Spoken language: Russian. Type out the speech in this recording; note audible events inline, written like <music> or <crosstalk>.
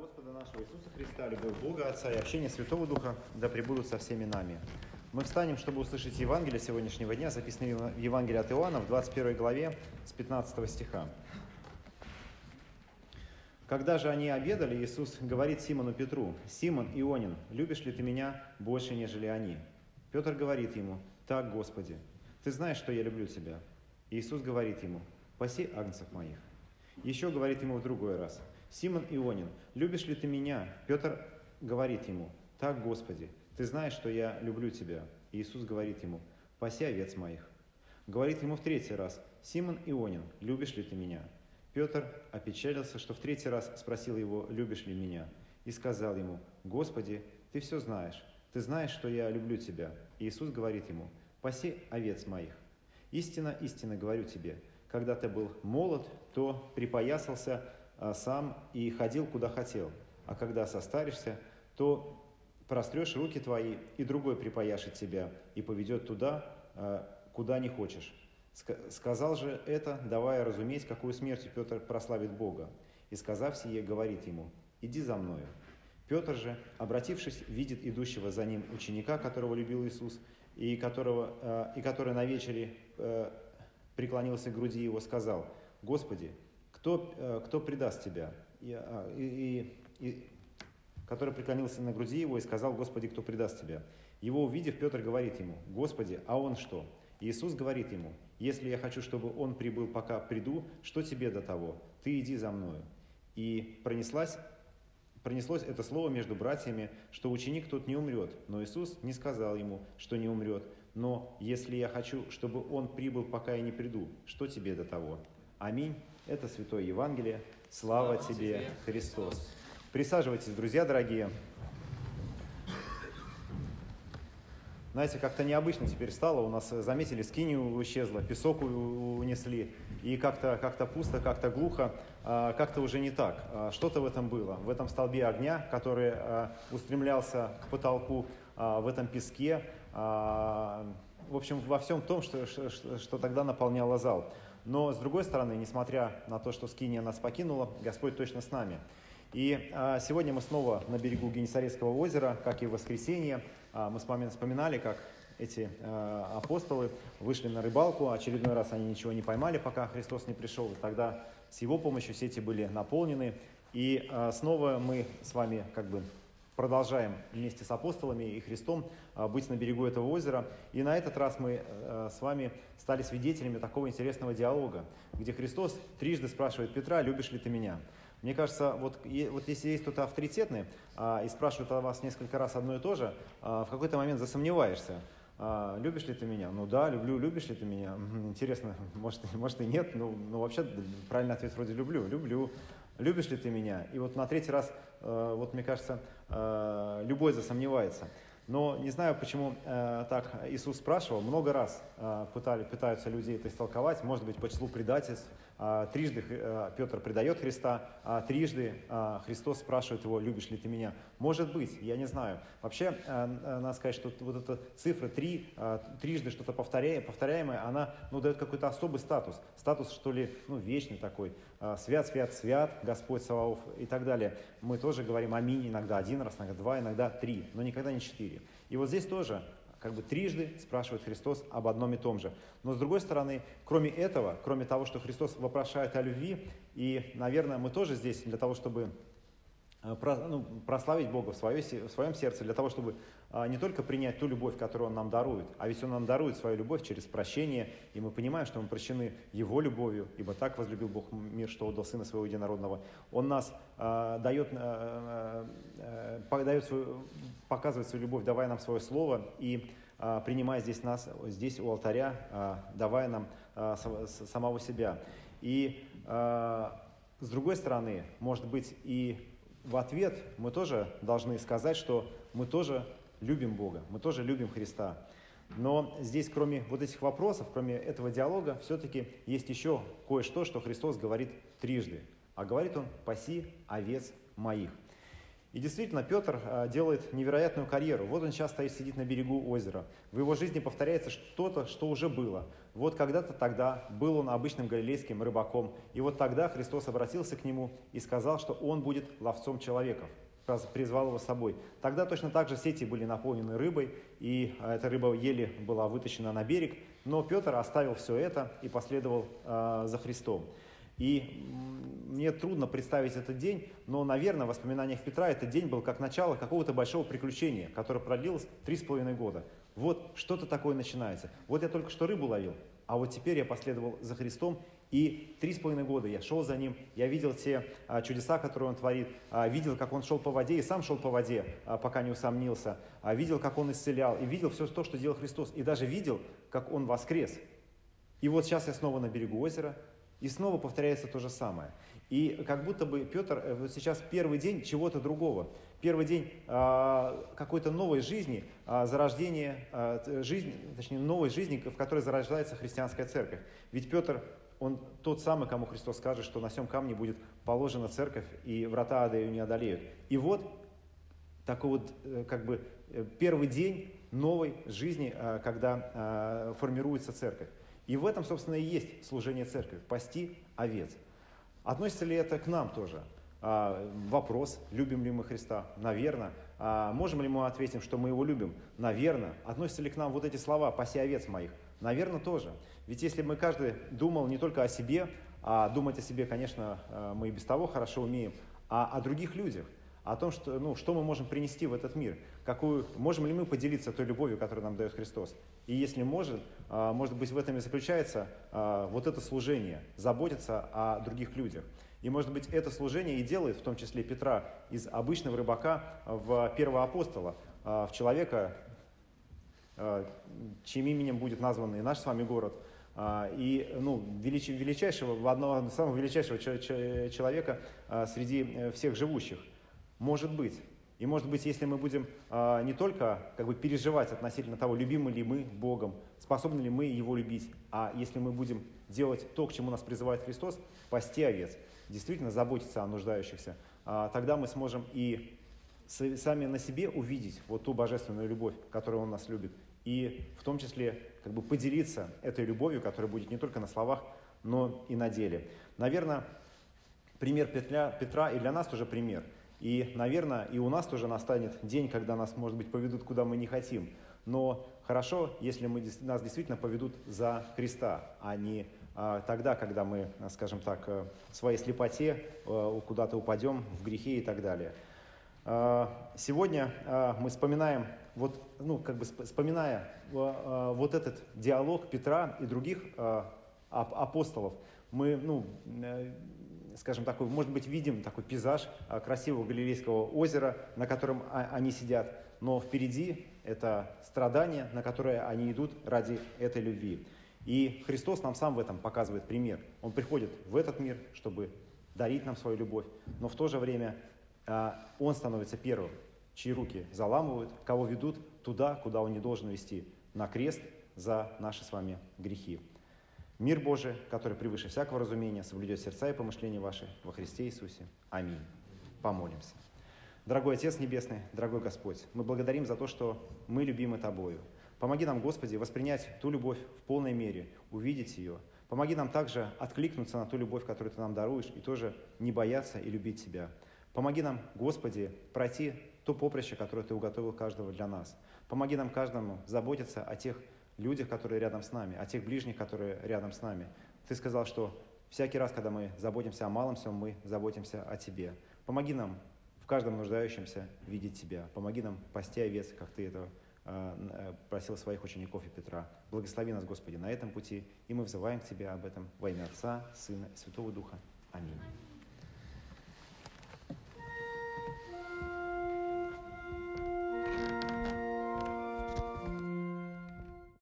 Господа нашего Иисуса Христа, любовь Бога Отца и общение Святого Духа да пребудут со всеми нами. Мы встанем, чтобы услышать Евангелие сегодняшнего дня, записанное в Евангелии от Иоанна в 21 главе с 15 стиха. Когда же они обедали, Иисус говорит Симону Петру, «Симон Ионин, любишь ли ты меня больше, нежели они?» Петр говорит ему, «Так, Господи, ты знаешь, что я люблю тебя». Иисус говорит ему, «Паси агнцев моих». Еще говорит ему в другой раз, «Симон Ионин, любишь ли ты меня?» Петр говорит ему, «Так, Господи, ты знаешь, что я люблю тебя». Иисус говорит ему, «Паси овец моих». Говорит ему в третий раз, «Симон Ионин, любишь ли ты меня?» Петр опечалился, что в третий раз спросил его, «Любишь ли меня?» И сказал ему, «Господи, ты все знаешь, ты знаешь, что я люблю тебя». Иисус говорит ему, «Паси овец моих». Истинно, истинно говорю тебе, когда ты был молод, то припоясался сам и ходил, куда хотел. А когда состаришься, то прострешь руки твои, и другой припояшет тебя и поведет туда, а, куда не хочешь. Сказал же это, давая разуметь, какую смертью Петр прославит Бога. И сказав сие, говорит ему, иди за мною. Петр же, обратившись, видит идущего за ним ученика, которого любил Иисус, и, которого, а, и который на вечере преклонился к груди его, сказал, «Господи, кто, э, кто предаст тебя?» и, а, и, и, который преклонился на груди его и сказал, «Господи, кто предаст тебя?» Его увидев, Петр говорит ему, «Господи, а он что?» Иисус говорит ему, «Если я хочу, чтобы он прибыл, пока приду, что тебе до того? Ты иди за мною». И пронеслась Пронеслось это слово между братьями, что ученик тот не умрет, но Иисус не сказал ему, что не умрет, но если я хочу, чтобы он прибыл, пока я не приду, что тебе до того? Аминь. Это Святое Евангелие. Слава, Слава тебе, тебе, Христос. Присаживайтесь, друзья дорогие. Знаете, как-то необычно теперь стало. У нас, э, заметили, скинию исчезла, песок унесли. И как-то как пусто, как-то глухо, а, как-то уже не так. А, что-то в этом было. В этом столбе огня, который а, устремлялся к потолку, в этом песке. В общем, во всем том, что, что, что тогда наполняло зал. Но, с другой стороны, несмотря на то, что скиния нас покинула, Господь точно с нами. И а, сегодня мы снова на берегу Генесарецкого озера, как и в воскресенье. А, мы с вами вспоминали, как эти а, апостолы вышли на рыбалку. Очередной раз они ничего не поймали, пока Христос не пришел. И тогда с его помощью сети были наполнены. И а, снова мы с вами как бы продолжаем вместе с апостолами и Христом а, быть на берегу этого озера. И на этот раз мы а, с вами стали свидетелями такого интересного диалога, где Христос трижды спрашивает Петра, любишь ли ты меня? Мне кажется, вот, вот если есть кто-то авторитетный а, и спрашивает о вас несколько раз одно и то же, а, в какой-то момент засомневаешься. Любишь ли ты меня? Ну да, люблю. Любишь ли ты меня? Интересно, <laughs> может, может и нет. Ну, ну вообще правильный ответ вроде люблю. Люблю. Любишь ли ты меня? И вот на третий раз, э, вот мне кажется, э, любой засомневается. Но не знаю, почему э, так Иисус спрашивал. Много раз э, пытали, пытаются люди это истолковать. Может быть, по числу предательств. Э, трижды э, Петр предает Христа, а трижды э, Христос спрашивает его, любишь ли ты меня. Может быть, я не знаю. Вообще, э, э, надо сказать, что вот эта цифра три, трижды что-то повторяемое, повторяемое, она ну, дает какой-то особый статус. Статус, что ли, ну, вечный такой. Свят, свят, свят, Господь Саваоф и так далее. Мы тоже говорим аминь иногда один раз, иногда два, иногда три, но никогда не четыре. И вот здесь тоже как бы трижды спрашивает Христос об одном и том же. Но с другой стороны, кроме этого, кроме того, что Христос вопрошает о любви, и, наверное, мы тоже здесь для того, чтобы ну, прославить Бога в, свое, в своем сердце для того, чтобы а, не только принять ту любовь, которую Он нам дарует, а ведь Он нам дарует свою любовь через прощение, и мы понимаем, что мы прощены Его любовью, ибо так возлюбил Бог мир, что отдал Сына Своего Единородного. Он нас а, дает, а, а, дает свою, показывает свою любовь, давая нам свое Слово, и а, принимая здесь нас, здесь у алтаря, а, давая нам а, самого себя. И а, с другой стороны, может быть, и в ответ мы тоже должны сказать, что мы тоже любим Бога, мы тоже любим Христа. Но здесь, кроме вот этих вопросов, кроме этого диалога, все-таки есть еще кое-что, что Христос говорит трижды. А говорит он «паси овец моих». И действительно, Петр а, делает невероятную карьеру. Вот он стоит, сидит на берегу озера. В его жизни повторяется что-то, что уже было. Вот когда-то тогда был он обычным галилейским рыбаком. И вот тогда Христос обратился к нему и сказал, что он будет ловцом человеков призвал его с собой. Тогда точно так же сети были наполнены рыбой, и а, эта рыба еле была вытащена на берег, но Петр оставил все это и последовал э, за Христом. И мне трудно представить этот день, но, наверное, в воспоминаниях Петра этот день был как начало какого-то большого приключения, которое продлилось три с половиной года. Вот что-то такое начинается. Вот я только что рыбу ловил, а вот теперь я последовал за Христом, и три с половиной года я шел за ним, я видел те а, чудеса, которые он творит, а, видел, как он шел по воде, и сам шел по воде, а, пока не усомнился, а, видел, как он исцелял, и видел все то, что делал Христос, и даже видел, как он воскрес. И вот сейчас я снова на берегу озера, и снова повторяется то же самое. И как будто бы Петр э, вот сейчас первый день чего-то другого. Первый день э, какой-то новой жизни, э, зарождения, э, жизни, точнее новой жизни, в которой зарождается христианская церковь. Ведь Петр, он тот самый, кому Христос скажет, что на всем камне будет положена церковь, и врата ада ее не одолеют. И вот такой вот э, как бы э, первый день новой жизни, когда формируется церковь. И в этом, собственно, и есть служение церкви – пасти овец. Относится ли это к нам тоже? А, вопрос, любим ли мы Христа? Наверное. А, можем ли мы ответить, что мы Его любим? Наверное. Относятся ли к нам вот эти слова «паси овец моих»? Наверное, тоже. Ведь если мы каждый думал не только о себе, а думать о себе, конечно, а, мы и без того хорошо умеем, а о других людях – о том, что, ну, что мы можем принести в этот мир, какую, можем ли мы поделиться той любовью, которую нам дает Христос. И если может, а, может быть, в этом и заключается а, вот это служение, заботиться о других людях. И, может быть, это служение и делает, в том числе Петра, из обычного рыбака в первого апостола, а, в человека, чьим именем будет назван и наш с вами город, и ну, величайшего, одного самого величайшего человека среди э, всех живущих – может быть. И может быть, если мы будем э, не только как бы, переживать относительно того, любимы ли мы Богом, способны ли мы Его любить, а если мы будем делать то, к чему нас призывает Христос, пасти овец, действительно заботиться о нуждающихся, э, тогда мы сможем и сами на себе увидеть вот ту божественную любовь, которую Он нас любит, и в том числе как бы поделиться этой любовью, которая будет не только на словах, но и на деле. Наверное, пример Петра, Петра и для нас тоже пример – и, наверное, и у нас тоже настанет день, когда нас, может быть, поведут, куда мы не хотим. Но хорошо, если мы, нас действительно поведут за Христа, а не а, тогда, когда мы, скажем так, э, в своей слепоте а, куда-то упадем в грехе и так далее. А, сегодня а, мы вспоминаем, вот, ну, как бы вспоминая а, вот этот диалог Петра и других а, апостолов, мы ну, э, скажем, такой, может быть, видим такой пейзаж а, красивого Галилейского озера, на котором а, они сидят, но впереди это страдания, на которые они идут ради этой любви. И Христос нам сам в этом показывает пример. Он приходит в этот мир, чтобы дарить нам свою любовь, но в то же время а, Он становится первым, чьи руки заламывают, кого ведут туда, куда Он не должен вести, на крест за наши с вами грехи. Мир Божий, который превыше всякого разумения, соблюдет сердца и помышления ваши во Христе Иисусе. Аминь. Помолимся. Дорогой Отец Небесный, дорогой Господь, мы благодарим за то, что мы любимы Тобою. Помоги нам, Господи, воспринять ту любовь в полной мере, увидеть ее. Помоги нам также откликнуться на ту любовь, которую Ты нам даруешь, и тоже не бояться и любить Тебя. Помоги нам, Господи, пройти то поприще, которое Ты уготовил каждого для нас. Помоги нам каждому заботиться о тех людях, которые рядом с нами, о тех ближних, которые рядом с нами. Ты сказал, что всякий раз, когда мы заботимся о малом всем, мы заботимся о Тебе. Помоги нам в каждом нуждающемся видеть Тебя. Помоги нам пасти овец, как Ты это э, просил своих учеников и Петра. Благослови нас, Господи, на этом пути, и мы взываем к Тебе об этом во имя Отца, Сына и Святого Духа. Аминь.